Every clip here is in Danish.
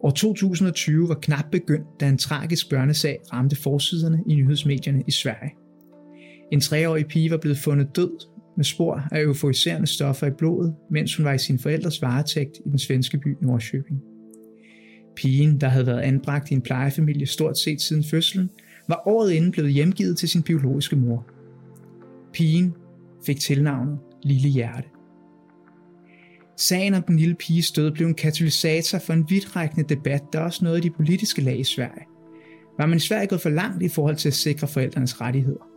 År 2020 var knap begyndt, da en tragisk børnesag ramte forsiderne i nyhedsmedierne i Sverige. En treårig pige var blevet fundet død med spor af euforiserende stoffer i blodet, mens hun var i sin forældres varetægt i den svenske by Norrköping. Pigen, der havde været anbragt i en plejefamilie stort set siden fødslen, var året inden blevet hjemgivet til sin biologiske mor. Pigen fik tilnavnet Lille Hjerte. Sagen om den lille piges død blev en katalysator for en vidtrækkende debat, der også nåede de politiske lag i Sverige. Var man i Sverige gået for langt i forhold til at sikre forældrenes rettigheder?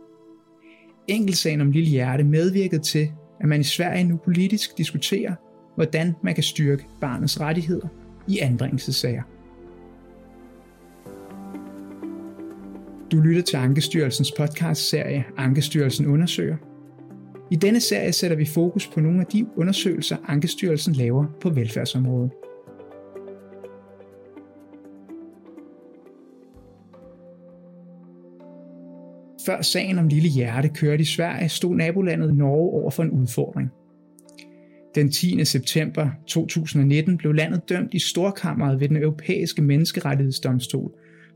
Enkeltsagen om Lille Hjerte medvirkede til, at man i Sverige nu politisk diskuterer, hvordan man kan styrke barnets rettigheder i anbringelsessager. Du lytter til Ankestyrelsens podcast-serie Ankestyrelsen undersøger. I denne serie sætter vi fokus på nogle af de undersøgelser, Ankestyrelsen laver på velfærdsområdet. Før sagen om Lille Hjerte kørte i Sverige, stod nabolandet Norge over for en udfordring. Den 10. september 2019 blev landet dømt i Storkammeret ved den europæiske menneskerettighedsdomstol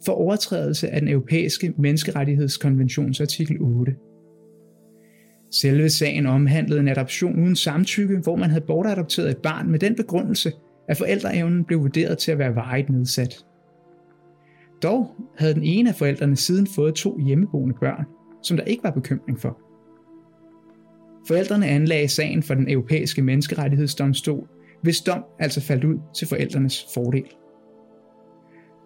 for overtrædelse af den europæiske menneskerettighedskonventions artikel 8. Selve sagen omhandlede en adoption uden samtykke, hvor man havde bortadopteret et barn med den begrundelse, at forældreevnen blev vurderet til at være varigt nedsat. Dog havde den ene af forældrene siden fået to hjemmeboende børn, som der ikke var bekymring for. Forældrene anlagde sagen for den europæiske menneskerettighedsdomstol, hvis dom altså faldt ud til forældrenes fordel.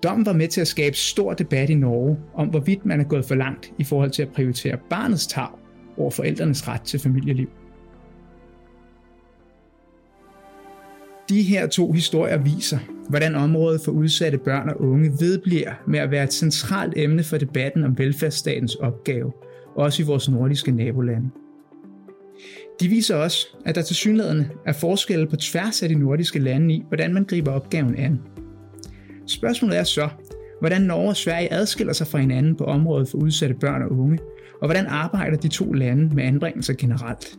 Dommen var med til at skabe stor debat i Norge om, hvorvidt man er gået for langt i forhold til at prioritere barnets tag over forældrenes ret til familieliv. De her to historier viser, hvordan området for udsatte børn og unge vedbliver med at være et centralt emne for debatten om velfærdsstatens opgave, også i vores nordiske nabolande. De viser også, at der til synligheden er forskelle på tværs af de nordiske lande i, hvordan man griber opgaven an. Spørgsmålet er så, hvordan Norge og Sverige adskiller sig fra hinanden på området for udsatte børn og unge, og hvordan arbejder de to lande med anbringelser generelt.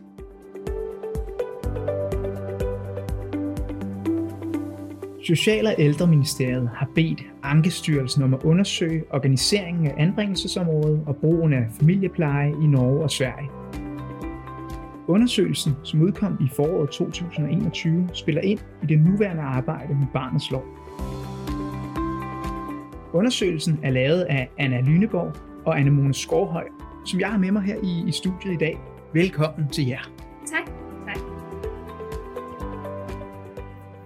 Social- og ældreministeriet har bedt Ankestyrelsen om at undersøge organiseringen af anbringelsesområdet og brugen af familiepleje i Norge og Sverige. Undersøgelsen, som udkom i foråret 2021, spiller ind i det nuværende arbejde med barnets lov. Undersøgelsen er lavet af Anna Lyneborg og Anne Mone Skovhøj, som jeg har med mig her i, i studiet i dag. Velkommen til jer. Tak. tak.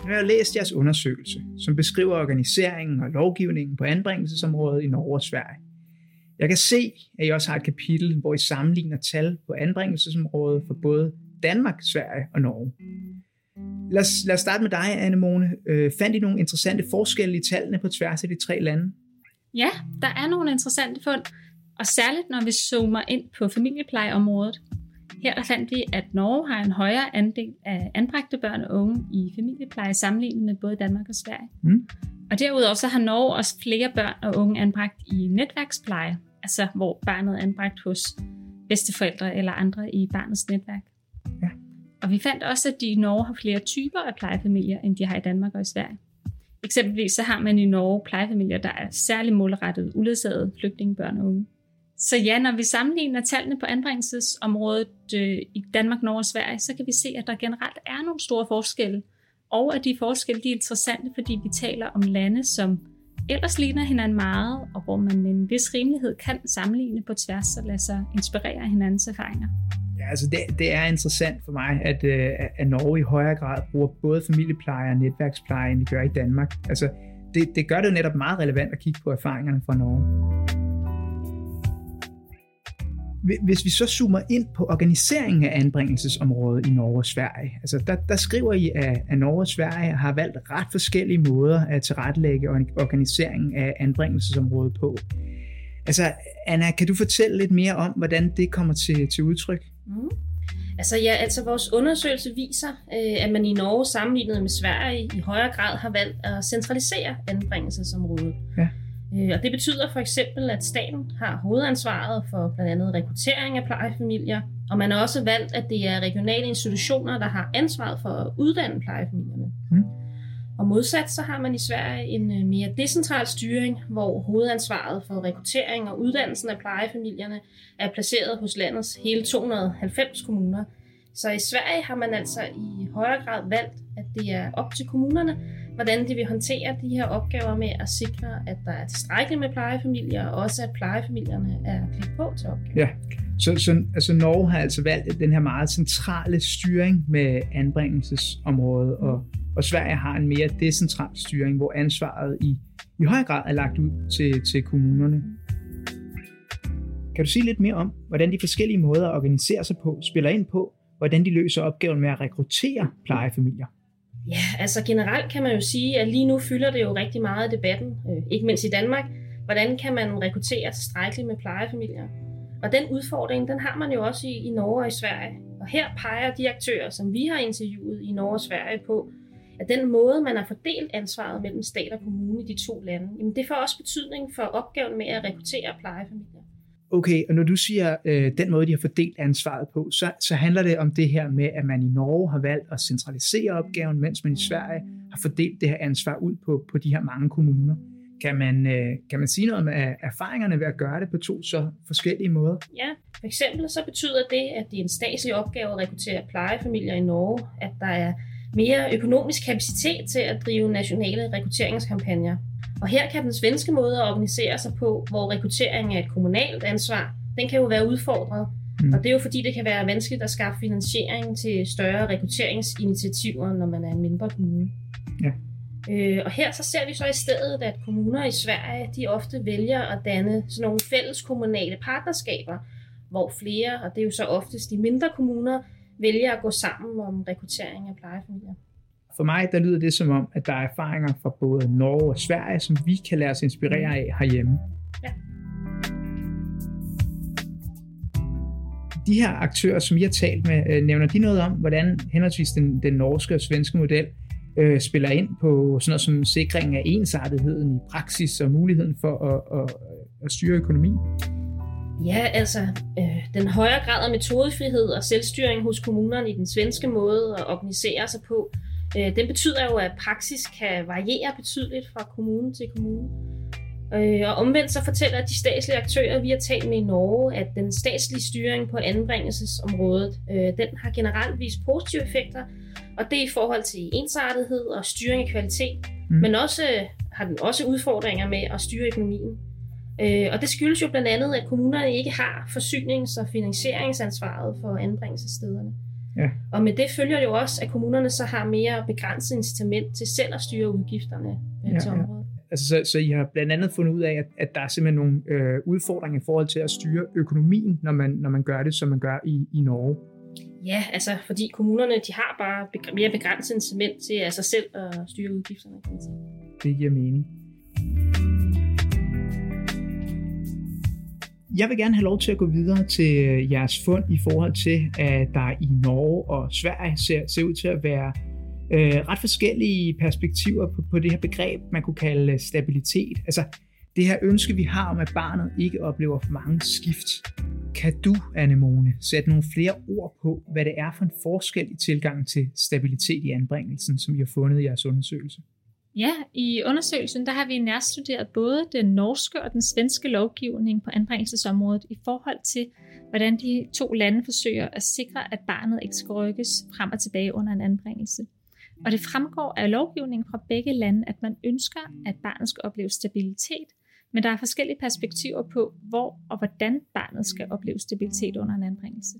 Nu har jeg læst jeres undersøgelse, som beskriver organiseringen og lovgivningen på anbringelsesområdet i Norge og Sverige. Jeg kan se, at I også har et kapitel, hvor I sammenligner tal på anbringelsesområdet for både Danmark, Sverige og Norge. Lad os, lad os starte med dig, Anne Mone. Øh, fandt I nogle interessante forskelle i tallene på tværs af de tre lande? Ja, der er nogle interessante fund, og særligt når vi zoomer ind på familieplejeområdet. Her der fandt vi, at Norge har en højere andel af anbragte børn og unge i familiepleje sammenlignet med både Danmark og Sverige. Mm. Og derudover så har Norge også flere børn og unge anbragt i netværkspleje, altså hvor barnet er anbragt hos bedsteforældre eller andre i barnets netværk. Ja. Og vi fandt også, at de i Norge har flere typer af plejefamilier, end de har i Danmark og i Sverige. Eksempelvis så har man i Norge plejefamilier, der er særlig målrettet uledsagede flygtningebørn og unge. Så ja, når vi sammenligner tallene på anbringelsesområdet øh, i Danmark, Norge og Sverige, så kan vi se, at der generelt er nogle store forskelle. Og at de forskelle de er interessante, fordi vi taler om lande, som ellers ligner hinanden meget, og hvor man med en vis rimelighed kan sammenligne på tværs og lade sig inspirere af hinandens erfaringer. Ja, altså det, det er interessant for mig, at, øh, at Norge i højere grad bruger både familiepleje og netværkspleje, end vi gør i Danmark. Altså, det, det gør det jo netop meget relevant at kigge på erfaringerne fra Norge. Hvis vi så zoomer ind på organiseringen af anbringelsesområdet i Norge og Sverige, altså der, der skriver I, at, Norge og Sverige har valgt ret forskellige måder at tilrettelægge organiseringen af anbringelsesområdet på. Altså, Anna, kan du fortælle lidt mere om, hvordan det kommer til, til udtryk? Mm. Altså ja, altså vores undersøgelse viser, øh, at man i Norge sammenlignet med Sverige i højere grad har valgt at centralisere anbringelsesområdet. Ja. Øh, og det betyder for eksempel, at staten har hovedansvaret for blandt andet rekruttering af plejefamilier, og man har også valgt, at det er regionale institutioner, der har ansvaret for at uddanne plejefamilierne. Mm. Og modsat så har man i Sverige en øh, mere decentral styring, hvor hovedansvaret for rekruttering og uddannelsen af plejefamilierne er placeret hos landets hele 290 kommuner. Så i Sverige har man altså i højere grad valgt, at det er op til kommunerne, hvordan de vil håndtere de her opgaver med at sikre, at der er tilstrækkeligt med plejefamilier, og også at plejefamilierne er klædt på til opgaven. Ja, så, så altså Norge har altså valgt den her meget centrale styring med anbringelsesområdet, og, og Sverige har en mere decentral styring, hvor ansvaret i, i høj grad er lagt ud til, til kommunerne. Kan du sige lidt mere om, hvordan de forskellige måder at organisere sig på spiller ind på, hvordan de løser opgaven med at rekruttere plejefamilier? Ja, altså generelt kan man jo sige, at lige nu fylder det jo rigtig meget i debatten, øh, ikke mindst i Danmark. Hvordan kan man rekruttere tilstrækkeligt med plejefamilier? Og den udfordring, den har man jo også i, i Norge og i Sverige. Og her peger de aktører, som vi har interviewet i Norge og Sverige på, at den måde, man har fordelt ansvaret mellem stat og kommune i de to lande, jamen det får også betydning for opgaven med at rekruttere plejefamilier. Okay, og når du siger øh, den måde, de har fordelt ansvaret på, så, så handler det om det her med, at man i Norge har valgt at centralisere opgaven, mens man i Sverige har fordelt det her ansvar ud på, på de her mange kommuner. Kan man, øh, kan man sige noget om øh, erfaringerne ved at gøre det på to så forskellige måder? Ja, for eksempel så betyder det, at det er en statslig opgave at rekruttere plejefamilier i Norge, at der er mere økonomisk kapacitet til at drive nationale rekrutteringskampagner. Og her kan den svenske måde at organisere sig på, hvor rekruttering er et kommunalt ansvar, den kan jo være udfordret. Mm. Og det er jo fordi, det kan være vanskeligt at skaffe finansiering til større rekrutteringsinitiativer, når man er en mindre kommune. Ja. Øh, og her så ser vi så i stedet, at kommuner i Sverige, de ofte vælger at danne sådan nogle fælles kommunale partnerskaber, hvor flere, og det er jo så oftest de mindre kommuner, vælger at gå sammen om rekruttering af plejefamilier. For mig der lyder det som om, at der er erfaringer fra både Norge og Sverige, som vi kan lade os inspirere af herhjemme. Ja. De her aktører, som I har talt med, øh, nævner de noget om, hvordan henholdsvis den, den norske og svenske model øh, spiller ind på sådan noget som sikring af ensartetheden i praksis og muligheden for at, at, at styre økonomi? Ja, altså øh, den højere grad af metodefrihed og selvstyring hos kommunerne i den svenske måde at organisere sig på, øh, den betyder jo, at praksis kan variere betydeligt fra kommune til kommune. Øh, og omvendt så fortæller de statslige aktører, vi har talt med i Norge, at den statslige styring på anbringelsesområdet, øh, den har generelt vist positive effekter, og det er i forhold til ensartethed og styring af kvalitet, mm. men også har den også udfordringer med at styre økonomien. Øh, og det skyldes jo blandt andet, at kommunerne ikke har forsynings- og finansieringsansvaret for anbringelsesstederne. Ja. Og med det følger jo også, at kommunerne så har mere begrænset incitament til selv at styre udgifterne øh, ja, til området. Ja. Altså, så, så I har blandt andet fundet ud af, at, at der er simpelthen nogle øh, udfordringer i forhold til at styre økonomien, når man, når man gør det, som man gør i, i Norge. Ja, altså fordi kommunerne de har bare mere begrænset incitament til altså selv at styre udgifterne. Kan man sige. Det giver mening. Jeg vil gerne have lov til at gå videre til jeres fund i forhold til, at der i Norge og Sverige ser, ser ud til at være øh, ret forskellige perspektiver på, på det her begreb, man kunne kalde stabilitet. Altså det her ønske, vi har om, at barnet ikke oplever for mange skift. Kan du, Anemone, sætte nogle flere ord på, hvad det er for en forskel i tilgang til stabilitet i anbringelsen, som I har fundet i jeres undersøgelse? Ja, i undersøgelsen der har vi nærstuderet både den norske og den svenske lovgivning på anbringelsesområdet i forhold til, hvordan de to lande forsøger at sikre, at barnet ikke skal rykkes frem og tilbage under en anbringelse. Og det fremgår af lovgivningen fra begge lande, at man ønsker, at barnet skal opleve stabilitet, men der er forskellige perspektiver på, hvor og hvordan barnet skal opleve stabilitet under en anbringelse.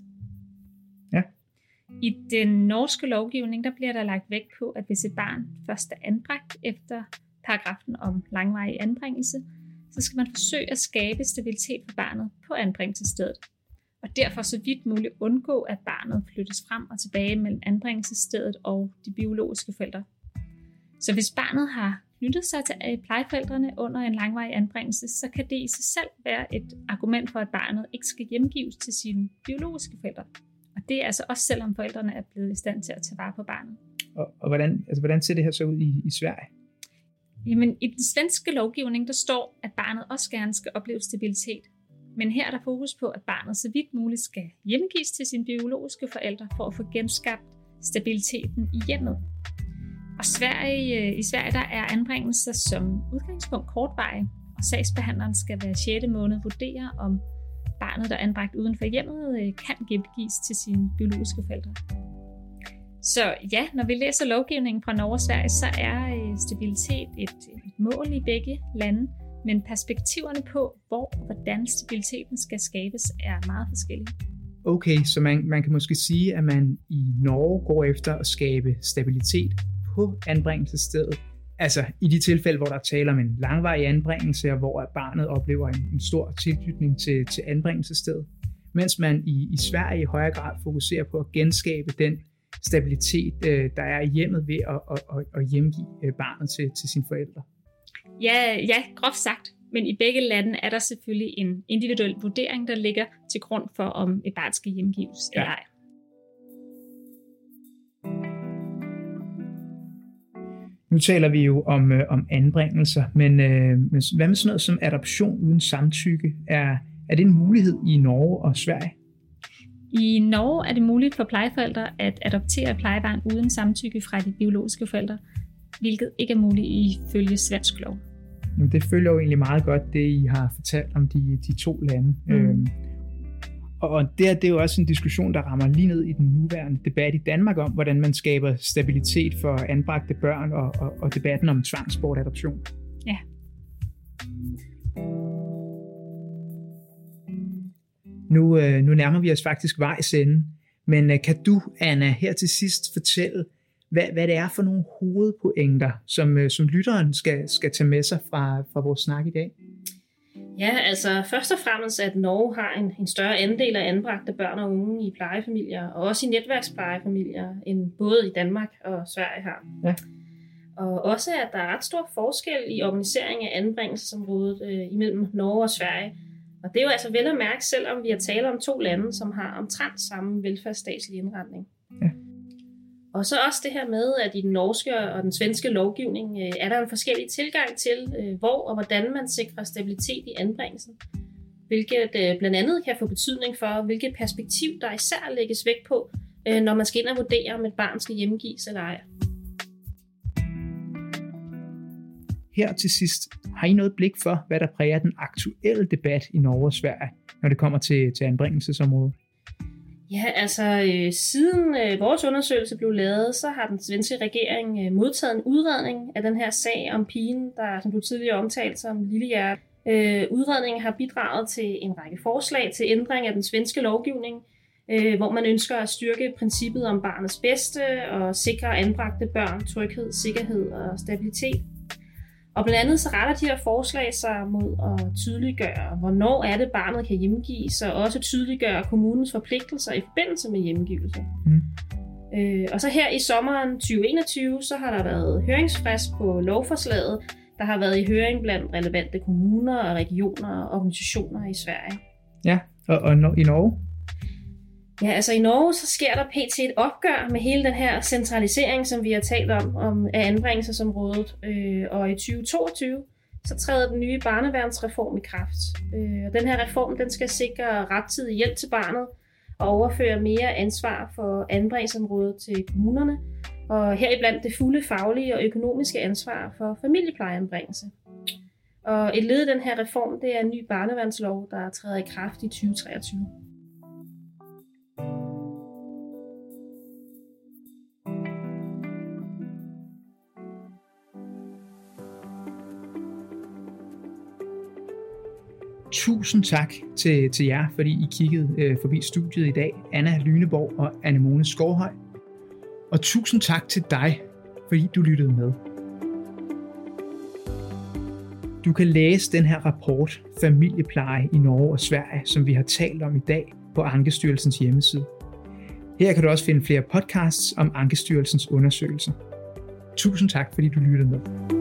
I den norske lovgivning, der bliver der lagt vægt på, at hvis et barn først er anbragt efter paragrafen om langvarig anbringelse, så skal man forsøge at skabe stabilitet for barnet på anbringelsesstedet. Og derfor så vidt muligt undgå, at barnet flyttes frem og tilbage mellem anbringelsesstedet og de biologiske forældre. Så hvis barnet har knyttet sig til øh, plejeforældrene under en langvarig anbringelse, så kan det i sig selv være et argument for, at barnet ikke skal hjemgives til sine biologiske forældre. Og det er altså også selvom forældrene er blevet i stand til at tage vare på barnet. Og, og hvordan, altså, hvordan ser det her så ud i, i Sverige? Jamen, i den svenske lovgivning, der står, at barnet også gerne skal opleve stabilitet. Men her er der fokus på, at barnet så vidt muligt skal hjemgives til sine biologiske forældre for at få genskabt stabiliteten i hjemmet. Og Sverige, øh, i Sverige der er anbringelser som udgangspunkt kortvarige, og sagsbehandleren skal hver 6. måned vurdere, om barnet, der er anbragt uden for hjemmet, øh, kan gengives til sine biologiske forældre. Så ja, når vi læser lovgivningen fra Norge og Sverige, så er øh, stabilitet et, et mål i begge lande, men perspektiverne på, hvor og hvordan stabiliteten skal skabes, er meget forskellige. Okay, så man, man kan måske sige, at man i Norge går efter at skabe stabilitet på anbringelsesstedet. Altså i de tilfælde, hvor der taler om en langvarig anbringelse, og hvor barnet oplever en, en stor tilknytning til, til anbringelsesstedet. Mens man i, i Sverige i højere grad fokuserer på at genskabe den stabilitet, øh, der er i hjemmet ved at, at, at, at hjemgive øh, barnet til, til sine forældre. Ja, ja, groft sagt. Men i begge lande er der selvfølgelig en individuel vurdering, der ligger til grund for, om et barn skal hjemgives ja. eller ej. Nu taler vi jo om, øh, om anbringelser, men øh, hvad med sådan noget som adoption uden samtykke? Er, er det en mulighed i Norge og Sverige? I Norge er det muligt for plejeforældre at adoptere et plejebarn uden samtykke fra de biologiske forældre, hvilket ikke er muligt ifølge svensk lov. Jamen, det følger jo egentlig meget godt det, I har fortalt om de, de to lande. Mm. Øhm, og det, det er jo også en diskussion, der rammer lige ned i den nuværende debat i Danmark om, hvordan man skaber stabilitet for anbragte børn og, og, og debatten om tvangsbortadoption. Ja. Nu, øh, nu nærmer vi os faktisk vejs ende, men øh, kan du, Anna, her til sidst fortælle, hvad, hvad det er for nogle hovedpointer, som, øh, som lytteren skal, skal tage med sig fra, fra vores snak i dag? Ja, altså først og fremmest, at Norge har en, en større andel af anbragte børn og unge i plejefamilier, og også i netværksplejefamilier, end både i Danmark og Sverige har. Ja. Og også, at der er ret stor forskel i organisering af anbringelsesområdet øh, imellem Norge og Sverige. Og det er jo altså vel at mærke, selvom vi har tale om to lande, som har omtrent samme velfærdsstatslige indretning. Ja. Og så også det her med, at i den norske og den svenske lovgivning øh, er der en forskellig tilgang til, øh, hvor og hvordan man sikrer stabilitet i anbringelsen. Hvilket øh, blandt andet kan få betydning for, hvilket perspektiv der især lægges vægt på, øh, når man skal ind og vurdere, om et barn skal hjemgives eller ej. Her til sidst, har I noget blik for, hvad der præger den aktuelle debat i Norge og Sverige, når det kommer til, til anbringelsesområdet? Ja, altså øh, siden øh, vores undersøgelse blev lavet, så har den svenske regering øh, modtaget en udredning af den her sag om pigen, der som du tidligere omtalte som Lillehjert. Øh, udredningen har bidraget til en række forslag til ændring af den svenske lovgivning, øh, hvor man ønsker at styrke princippet om barnets bedste og sikre anbragte børn tryghed, sikkerhed og stabilitet. Og blandt andet så retter de her forslag sig mod at tydeliggøre, hvornår er det barnet kan hjemgives, og også tydeliggøre kommunens forpligtelser i forbindelse med hjemgivelse. Mm. Øh, og så her i sommeren 2021, så har der været høringsfrist på lovforslaget, der har været i høring blandt relevante kommuner og regioner og organisationer i Sverige. Ja, og, og i Norge? Ja, altså i Norge så sker der pt. et opgør med hele den her centralisering, som vi har talt om, om af anbringelsesområdet. Øh, og i 2022 så træder den nye barneværnsreform i kraft. Øh, og den her reform den skal sikre rettidig hjælp til barnet og overføre mere ansvar for anbringelsesområdet til kommunerne, og heriblandt det fulde faglige og økonomiske ansvar for familieplejeanbringelse. Og et led i den her reform, det er en ny barneværnslov, der træder i kraft i 2023. Tusind tak til, til jer, fordi I kiggede øh, forbi studiet i dag. Anna Lyneborg og Anemone Skovhøj. Og tusind tak til dig, fordi du lyttede med. Du kan læse den her rapport Familiepleje i Norge og Sverige, som vi har talt om i dag på Ankestyrelsens hjemmeside. Her kan du også finde flere podcasts om Ankestyrelsens undersøgelser. Tusind tak, fordi du lyttede med.